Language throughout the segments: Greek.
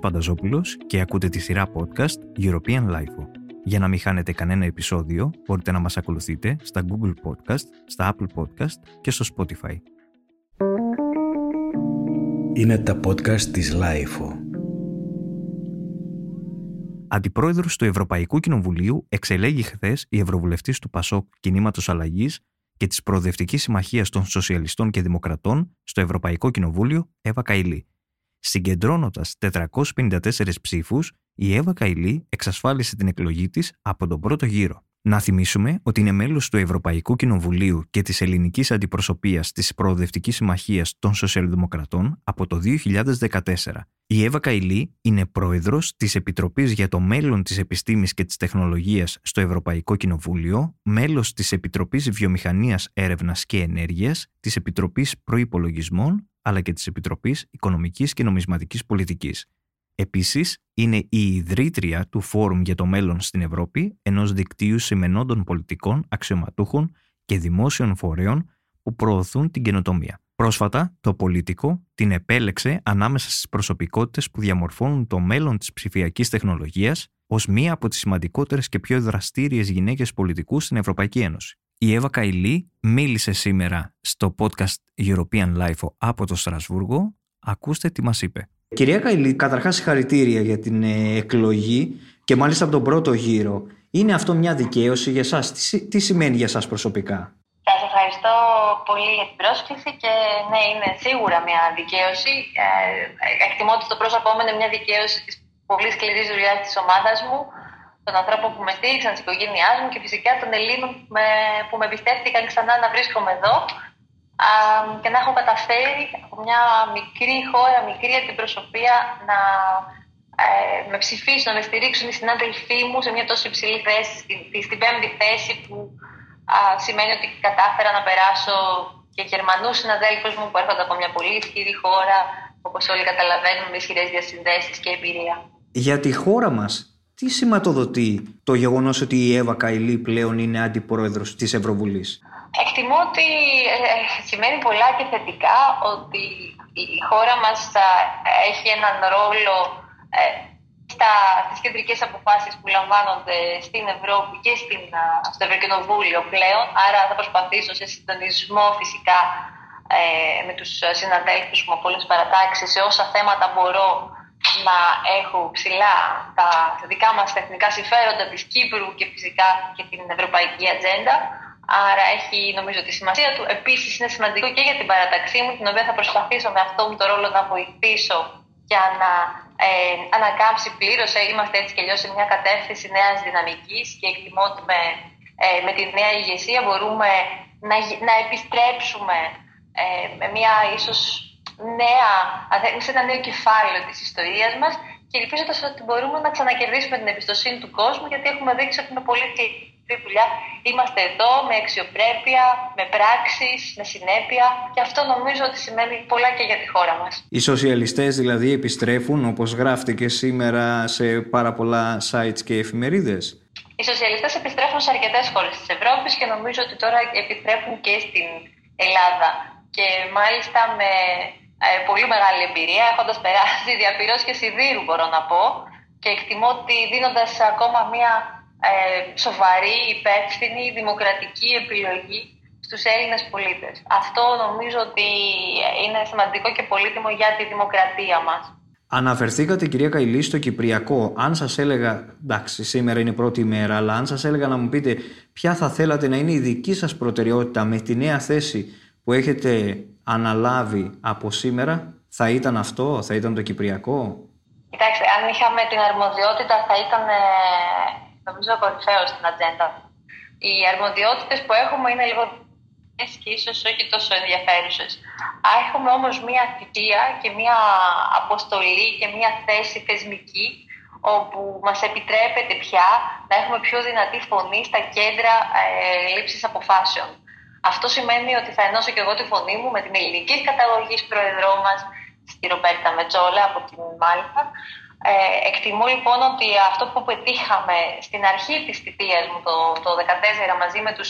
Θέμης Πανταζόπουλος και ακούτε τη σειρά podcast European Life. Για να μην χάνετε κανένα επεισόδιο, μπορείτε να μας ακολουθείτε στα Google Podcast, στα Apple Podcast και στο Spotify. Είναι τα podcast της Lifeo. Αντιπρόεδρος του Ευρωπαϊκού Κοινοβουλίου εξελέγει χθες η Ευρωβουλευτής του ΠΑΣΟΚ Κινήματος Αλλαγής και της Προοδευτικής Συμμαχίας των Σοσιαλιστών και Δημοκρατών στο Ευρωπαϊκό Κοινοβούλιο, Εύα Καηλή. Συγκεντρώνοντας 454 ψήφους, η Εύα Καηλή εξασφάλισε την εκλογή της από τον πρώτο γύρο. Να θυμίσουμε ότι είναι μέλος του Ευρωπαϊκού Κοινοβουλίου και της ελληνικής αντιπροσωπείας της Προοδευτικής Συμμαχίας των Σοσιαλδημοκρατών από το 2014. Η Εύα Καηλή είναι πρόεδρος της Επιτροπής για το Μέλλον της Επιστήμης και της Τεχνολογίας στο Ευρωπαϊκό Κοινοβούλιο, μέλος της Επιτροπής Βιομηχανίας, Έρευνας και Ενέργειας, της Επιτροπής Προπολογισμών αλλά και της Επιτροπής Οικονομικής και Νομισματικής Πολιτικής. Επίσης, είναι η ιδρύτρια του Φόρουμ για το Μέλλον στην Ευρώπη, ενός δικτύου σημενόντων πολιτικών, αξιωματούχων και δημόσιων φορέων που προωθούν την καινοτομία. Πρόσφατα, το πολιτικό την επέλεξε ανάμεσα στις προσωπικότητες που διαμορφώνουν το μέλλον της ψηφιακής τεχνολογίας ως μία από τις σημαντικότερες και πιο δραστήριες γυναίκες πολιτικού στην Ευρωπαϊκή Ένωση. Η Εύα Καηλή μίλησε σήμερα στο podcast European Life από το Στρασβούργο. Ακούστε τι μας είπε. Κυρία Καηλή, καταρχάς συγχαρητήρια για την ε, εκλογή και μάλιστα από τον πρώτο γύρο. Είναι αυτό μια δικαίωση για εσάς; Τι, τι σημαίνει για εσάς προσωπικά; Σας ευχαριστώ πολύ για την πρόσκληση και ναι, είναι σίγουρα μια δικαίωση. Ε, εκτιμώ ότι το πρόσωπό μου είναι μια δικαίωση της πολύ σκληρής δουλειάς της ομάδας μου των ανθρώπων που με στήριξαν, τη οικογένειά μου και φυσικά των Ελλήνων με, που με εμπιστεύτηκαν ξανά να βρίσκομαι εδώ α, και να έχω καταφέρει από μια μικρή χώρα, μικρή αντιπροσωπεία να ε, με ψηφίσουν, να με στηρίξουν οι συνάδελφοί μου σε μια τόσο υψηλή θέση, στην, στην πέμπτη θέση που α, σημαίνει ότι κατάφερα να περάσω και Γερμανούς συναδέλφους μου που έρχονται από μια πολύ ισχυρή χώρα, όπως όλοι καταλαβαίνουν, με ισχυρές διασυνδέσεις και εμπειρία. Για τη χώρα μας, τι σηματοδοτεί το γεγονός ότι η Εύα Καηλή πλέον είναι αντιπρόεδρος της Ευρωβουλής; Εκτιμώ ότι ε, σημαίνει πολλά και θετικά ότι η χώρα μας έχει έναν ρόλο ε, στα, στις κεντρικές αποφάσεις που λαμβάνονται στην Ευρώπη και στην, στο Ευρωκοινοβούλιο πλέον. Άρα θα προσπαθήσω σε συντονισμό φυσικά ε, με τους συναδέλφους μου από όλες τις παρατάξεις σε όσα θέματα μπορώ να έχω ψηλά τα δικά μας εθνικά συμφέροντα της Κύπρου και φυσικά και την ευρωπαϊκή ατζέντα. Άρα έχει νομίζω τη σημασία του. Επίσης είναι σημαντικό και για την παραταξή μου, την οποία θα προσπαθήσω με αυτό μου το ρόλο να βοηθήσω για να ε, ανακάμψει πλήρως. Ε, είμαστε έτσι και αλλιώς σε μια κατεύθυνση νέας δυναμικής και εκτιμώ ότι με, ε, με τη νέα ηγεσία μπορούμε να, να επιστρέψουμε ε, με μια ίσως νέα, σε ένα νέο κεφάλαιο της ιστορίας μας και ελπίζοντας ότι μπορούμε να ξανακερδίσουμε την εμπιστοσύνη του κόσμου γιατί έχουμε δείξει ότι με πολύ σκληρή δουλειά είμαστε εδώ με αξιοπρέπεια, με πράξεις, με συνέπεια και αυτό νομίζω ότι σημαίνει πολλά και για τη χώρα μας. Οι σοσιαλιστές δηλαδή επιστρέφουν όπως γράφτηκε σήμερα σε πάρα πολλά sites και εφημερίδες; Οι σοσιαλιστές επιστρέφουν σε αρκετές χώρες της Ευρώπης και νομίζω ότι τώρα επιστρέφουν και στην Ελλάδα και μάλιστα με ε, πολύ μεγάλη εμπειρία, έχοντας περάσει διαπυρός και σιδήρου, μπορώ να πω. Και εκτιμώ ότι δίνοντας ακόμα μια ε, σοβαρή, υπεύθυνη, δημοκρατική επιλογή στους Έλληνες πολίτες. Αυτό νομίζω ότι είναι σημαντικό και πολύτιμο για τη δημοκρατία μας. Αναφερθήκατε κυρία Καηλή στο Κυπριακό. Αν σας έλεγα, εντάξει σήμερα είναι η πρώτη ημέρα, αλλά αν σας έλεγα να μου πείτε ποια θα θέλατε να είναι η δική σας προτεραιότητα με τη νέα θέση που έχετε αναλάβει από σήμερα θα ήταν αυτό, θα ήταν το Κυπριακό; Κοιτάξτε, αν είχαμε την αρμοδιότητα θα ήταν ε, νομίζω κορυφαίος στην ατζέντα. Οι αρμοδιότητες που έχουμε είναι λίγο και ίσως όχι τόσο ενδιαφέρουσες. Έχουμε όμως μία θητεία και μία αποστολή και μία θέση θεσμική όπου μας επιτρέπεται πια να έχουμε πιο δυνατή φωνή στα κέντρα ε, λήψης αποφάσεων. Αυτό σημαίνει ότι θα ενώσω και εγώ τη φωνή μου με την ελληνική καταγωγή πρόεδρός μας, στη Ρομπέρτα Μετζόλα από την Μάλτα. Ε, εκτιμώ λοιπόν ότι αυτό που πετύχαμε στην αρχή της θητείας μου το, το 2014 μαζί με τους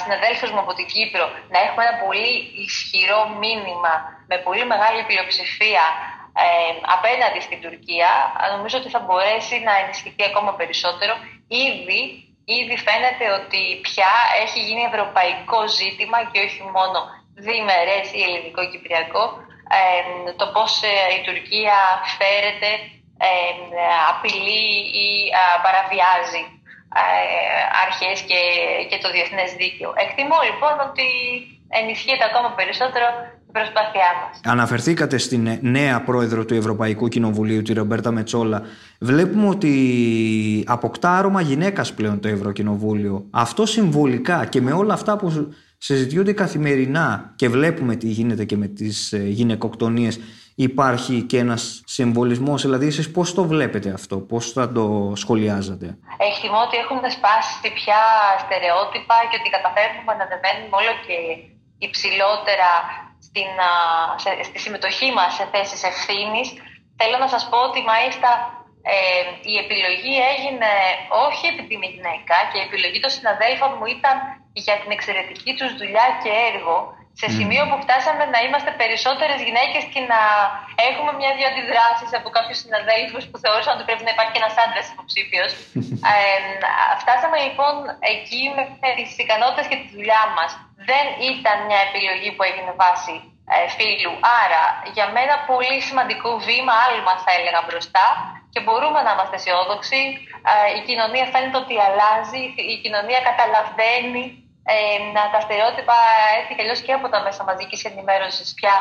συναδέλφους μου από την Κύπρο να έχουμε ένα πολύ ισχυρό μήνυμα με πολύ μεγάλη πλειοψηφία απέναντι στην Τουρκία, νομίζω ότι θα μπορέσει να ενισχυθεί ακόμα περισσότερο. Ήδη, ήδη φαίνεται ότι πια έχει γίνει ευρωπαϊκό ζήτημα και όχι μόνο διημερές ή ελληνικό-κυπριακό το πώς ε, η Τουρκία φέρεται, απειλεί ή παραβιάζει ε, αρχές και, και το διεθνές δίκαιο. Εκτιμώ λοιπόν ότι ενισχύεται ακόμα περισσότερο η προσπάθειά μας. Αναφερθήκατε στην νέα πρόεδρο του Ευρωπαϊκού Κοινοβουλίου, τη Ρομπέρτα Μετσόλα. Βλέπουμε ότι αποκτά άρωμα γυναίκας πλέον το Ευρωκοινοβούλιο. Αυτό συμβολικά και με όλα αυτά που συζητιούνται καθημερινά και βλέπουμε τι γίνεται και με τις ε, γυναικοκτονίες υπάρχει και ένας συμβολισμός, δηλαδή εσείς πώς το βλέπετε αυτό, πώς θα το σχολιάζετε. Εκτιμώ ότι έχουν σπάσει πια στερεότυπα και ότι καταφέρνουμε να δεμένουμε όλο και υψηλότερα στην, σε, στη συμμετοχή μας σε θέσεις ευθύνης. Θέλω να σας πω ότι μάλιστα ε, η επιλογή έγινε όχι επειδή είμαι γυναίκα και η επιλογή των συναδέλφων μου ήταν για την εξαιρετική τους δουλειά και έργο σε σημείο που φτάσαμε να είμαστε περισσότερες γυναίκες και να έχουμε μια-δυο αντιδράσεις από κάποιους συναδέλφους που θεώρησαν ότι πρέπει να υπάρχει ένας άντρας υποψήφιος. ε, φτάσαμε λοιπόν εκεί με τις ικανότητες και τη δουλειά μας. Δεν ήταν μια επιλογή που έγινε βάση ε, φίλου. Άρα για μένα πολύ σημαντικό βήμα, άλμα θα έλεγα μπροστά και μπορούμε να είμαστε αισιόδοξοι. Ε, η κοινωνία φαίνεται ότι αλλάζει, η κοινωνία καταλαβαίνει ε, να τα στερεότυπα έτσι κι αλλιώς και από τα μέσα μαζικής ενημέρωσης πια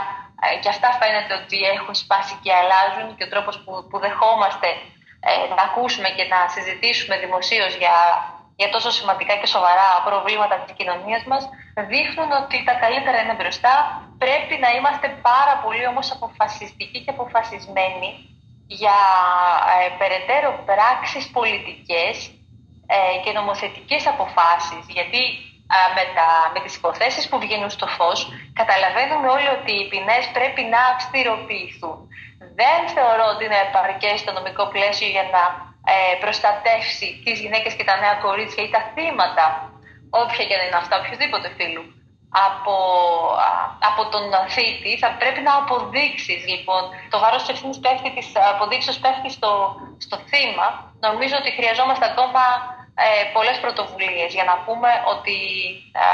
ε, και αυτά φαίνεται ότι έχουν σπάσει και αλλάζουν και ο τρόπος που, που δεχόμαστε ε, να ακούσουμε και να συζητήσουμε δημοσίως για, για τόσο σημαντικά και σοβαρά προβλήματα της κοινωνίας μας, δείχνουν ότι τα καλύτερα είναι μπροστά. Πρέπει να είμαστε πάρα πολύ όμως αποφασιστικοί και αποφασισμένοι για ε, περαιτέρω πράξεις πολιτικές ε, και νομοθετικές αποφάσεις. Γιατί με, τα, με τις υποθέσεις που βγαίνουν στο φως καταλαβαίνουμε όλοι ότι οι ποινές πρέπει να αυστηροποιηθούν. Δεν θεωρώ ότι είναι επαρκές το νομικό πλαίσιο για να ε, προστατεύσει τις γυναίκες και τα νέα κορίτσια ή τα θύματα, όποια και να είναι αυτά, οποιοδήποτε φίλου, από, από τον θήτη, θα πρέπει να αποδείξεις λοιπόν το βάρος της ευθύνης πέφτει, της αποδείξεως πέφτει στο, στο θύμα. Νομίζω ότι χρειαζόμαστε ακόμα ε, πολλές πρωτοβουλίες για να πούμε ότι ε,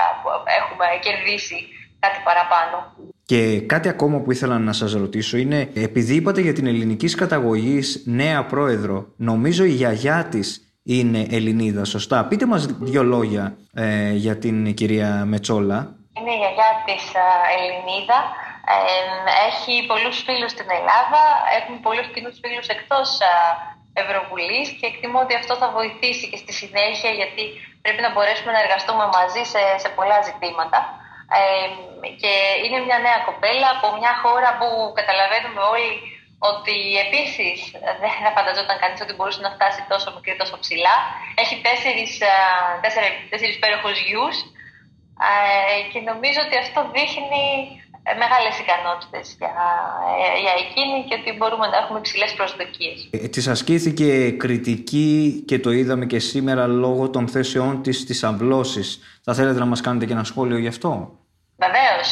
έχουμε κερδίσει κάτι παραπάνω. Και κάτι ακόμα που ήθελα να σας ρωτήσω είναι, επειδή είπατε για την ελληνικής καταγωγής νέα πρόεδρο, νομίζω η γιαγιά της είναι Ελληνίδα, σωστά. Πείτε μας δύο λόγια ε, για την κυρία Μετσόλα. Είναι η γιαγιά της ε, Ελληνίδα. έχει πολλούς φίλους στην Ελλάδα, έχουν πολλούς κοινούς φίλους εκτός Ευρωβουλής και εκτιμώ ότι αυτό θα βοηθήσει και στη συνέχεια γιατί πρέπει να μπορέσουμε να εργαστούμε μαζί σε, σε πολλά ζητήματα. Ε, και είναι μια νέα κοπέλα από μια χώρα που καταλαβαίνουμε όλοι ότι επίσης δεν θα φανταζόταν κανείς ότι μπορούσε να φτάσει τόσο μικρή, τόσο ψηλά. Έχει τέσσερις, τέσσερις, τέσσερις πέροχους γιους ε, και νομίζω ότι αυτό δείχνει ε, μεγάλες ικανότητες για, ε, για εκείνη και ότι μπορούμε να έχουμε υψηλές προσδοκίες. Ε, της ασκήθηκε κριτική και το είδαμε και σήμερα λόγω των θέσεών της στις αμβλώσεις. Θα θέλετε να μας κάνετε και ένα σχόλιο γι' αυτό; Βεβαίως,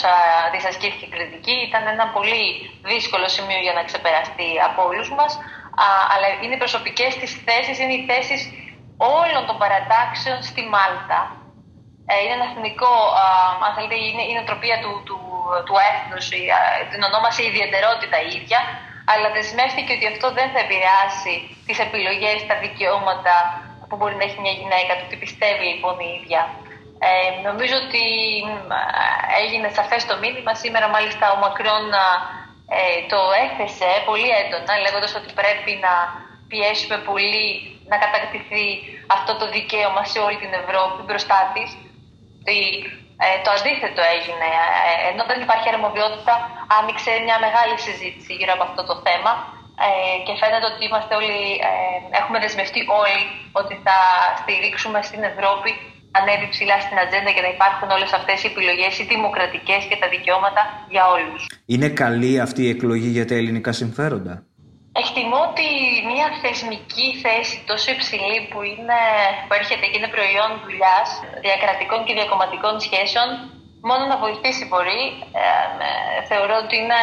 τη ασκήθηκε κριτική. Ήταν ένα πολύ δύσκολο σημείο για να ξεπεραστεί από όλους μας. Αλλά είναι οι προσωπικές της θέσεις, είναι οι θέσεις όλων των παρατάξεων στη Μάλτα. Είναι ένα εθνικό, αν θέλετε, είναι η νοοτροπία του, του του έθνους, την ονόμασε η ιδιαιτερότητα η ίδια, αλλά δεσμεύτηκε ότι αυτό δεν θα επηρεάσει τις επιλογές, τα δικαιώματα που μπορεί να έχει μια γυναίκα, το τι πιστεύει λοιπόν η ίδια. Ε, νομίζω ότι έγινε σαφές το μήνυμα. Σήμερα μάλιστα ο Μακρόν ε, το έθεσε πολύ έντονα λέγοντας ότι πρέπει να πιέσουμε πολύ να κατακτηθεί αυτό το δικαίωμα σε όλη την Ευρώπη μπροστά της. Ε, το αντίθετο έγινε. Ε, ενώ δεν υπάρχει αρμοδιότητα, άνοιξε μια μεγάλη συζήτηση γύρω από αυτό το θέμα ε, και φαίνεται ότι είμαστε όλοι, ε, έχουμε δεσμευτεί όλοι ότι θα στηρίξουμε στην Ευρώπη ανέβει ψηλά στην ατζέντα και να υπάρχουν όλες αυτές οι επιλογές, οι δημοκρατικές και τα δικαιώματα για όλους. Είναι καλή αυτή η εκλογή για τα ελληνικά συμφέροντα; Εκτιμώ ότι μια θεσμική θέση τόσο υψηλή που, είναι, που έρχεται και είναι προϊόν δουλειάς διακρατικών και διακομματικών σχέσεων, μόνο να βοηθήσει μπορεί. Ε, θεωρώ ότι είναι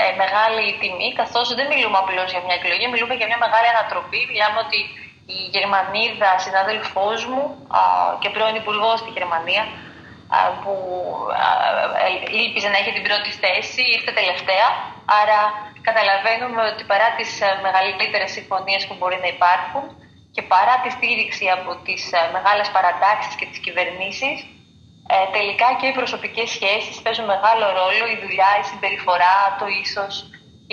ε, μεγάλη τιμή, καθώς δεν μιλούμε απλώς για μια εκλογή, μιλούμε για μια μεγάλη ανατροπή. Μιλάμε ότι η Γερμανίδα συνάδελφός μου α, και πρώην υπουργός στη Γερμανία, α, που ήλπιζε να έχει την πρώτη θέση, ήρθε τελευταία. Άρα καταλαβαίνουμε ότι παρά τις μεγαλύτερες συμφωνίες που μπορεί να υπάρχουν και παρά τη στήριξη από τις μεγάλες παρατάξεις και τις κυβερνήσεις, ε, τελικά και οι προσωπικές σχέσεις παίζουν μεγάλο ρόλο, η δουλειά, η συμπεριφορά, το ίσως,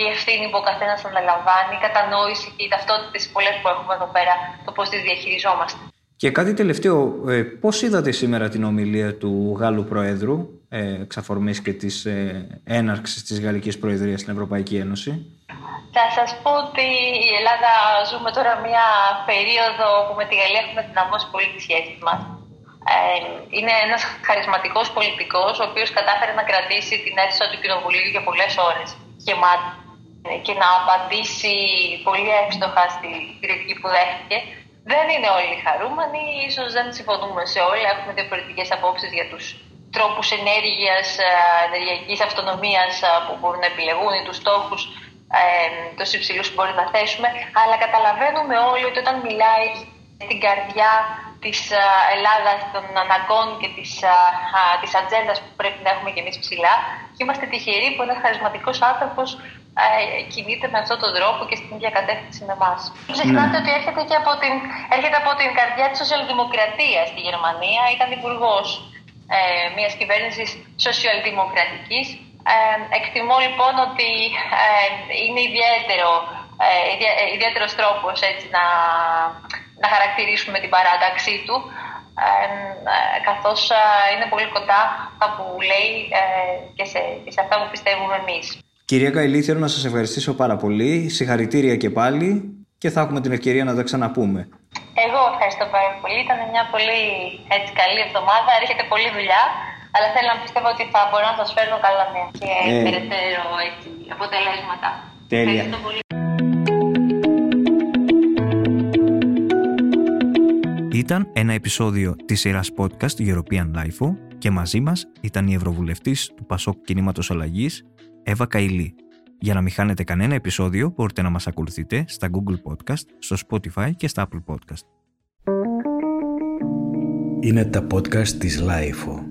η ευθύνη που ο καθένας αναλαμβάνει, η κατανόηση και οι ταυτότητες πολλές που έχουμε εδώ πέρα, το πώς τις διαχειριζόμαστε. Και κάτι τελευταίο, ε, πώς είδατε σήμερα την ομιλία του Γάλλου Προέδρου, ε, εξαφορμής και της ε, έναρξης της Γαλλικής Προεδρίας στην Ευρωπαϊκή Ένωση; Θα σας πω ότι η Ελλάδα ζούμε τώρα μια περίοδο που με τη Γαλλία έχουμε δυναμώσει πολύ τις σχέσεις μας. Ε, είναι ένας χαρισματικός πολιτικός, ο οποίος κατάφερε να κρατήσει την αίθουσα του Κοινοβουλίου για πολλές ώρες γεμάτη και να απαντήσει πολύ εύστοχα στη κριτική που δέχτηκε. Δεν είναι όλοι χαρούμενοι, ίσως δεν συμφωνούμε σε όλα, έχουμε διαφορετικές απόψεις για τους τρόπους ενέργειας, ε, ενεργειακής αυτονομίας ε, που μπορούν να επιλεγούν ή τους στόχους ε, τους υψηλούς που μπορεί να θέσουμε, αλλά καταλαβαίνουμε όλοι ότι όταν μιλάει στην καρδιά της Ελλάδας, των αναγκών και της, της ατζέντας που πρέπει να έχουμε και εμείς ψηλά και είμαστε τυχεροί που ένας χαρισματικός άνθρωπος κινείται με αυτόν τον τρόπο και στην ίδια κατεύθυνση με εμάς. Ναι. Ξεχνάτε ότι έρχεται, και από την, έρχεται από την καρδιά της σοσιαλδημοκρατίας στη Γερμανία, ήταν υπουργός ε, μιας κυβέρνησης σοσιαλδημοκρατικής. Ε, εκτιμώ λοιπόν ότι ε, είναι ιδιαίτερο, ε, ε ιδιαίτερος τρόπος έτσι, να, να χαρακτηρίσουμε την παράταξή του ε, καθώς είναι πολύ κοντά αυτά που λέει και σε, και σε αυτά που πιστεύουμε εμείς. Κυρία Καηλή, θέλω να σας ευχαριστήσω πάρα πολύ. Συγχαρητήρια και πάλι και θα έχουμε την ευκαιρία να τα ξαναπούμε. Εγώ ευχαριστώ πάρα πολύ. Ήταν μια πολύ έτσι, καλή εβδομάδα. Έρχεται πολλή δουλειά. Αλλά θέλω να πιστεύω ότι θα μπορώ να σας φέρνω καλά νέα και ε. περαιτέρω αποτελέσματα. Τέλεια. Ήταν ένα επεισόδιο της σειράς podcast European Life και μαζί μας ήταν η Ευρωβουλευτής του Πασόκ Κινήματος Αλλαγής, Εύα Καηλή. Για να μην χάνετε κανένα επεισόδιο μπορείτε να μας ακολουθείτε στα Google Podcast, στο Spotify και στα Apple Podcast. Είναι τα podcast της Lifeo.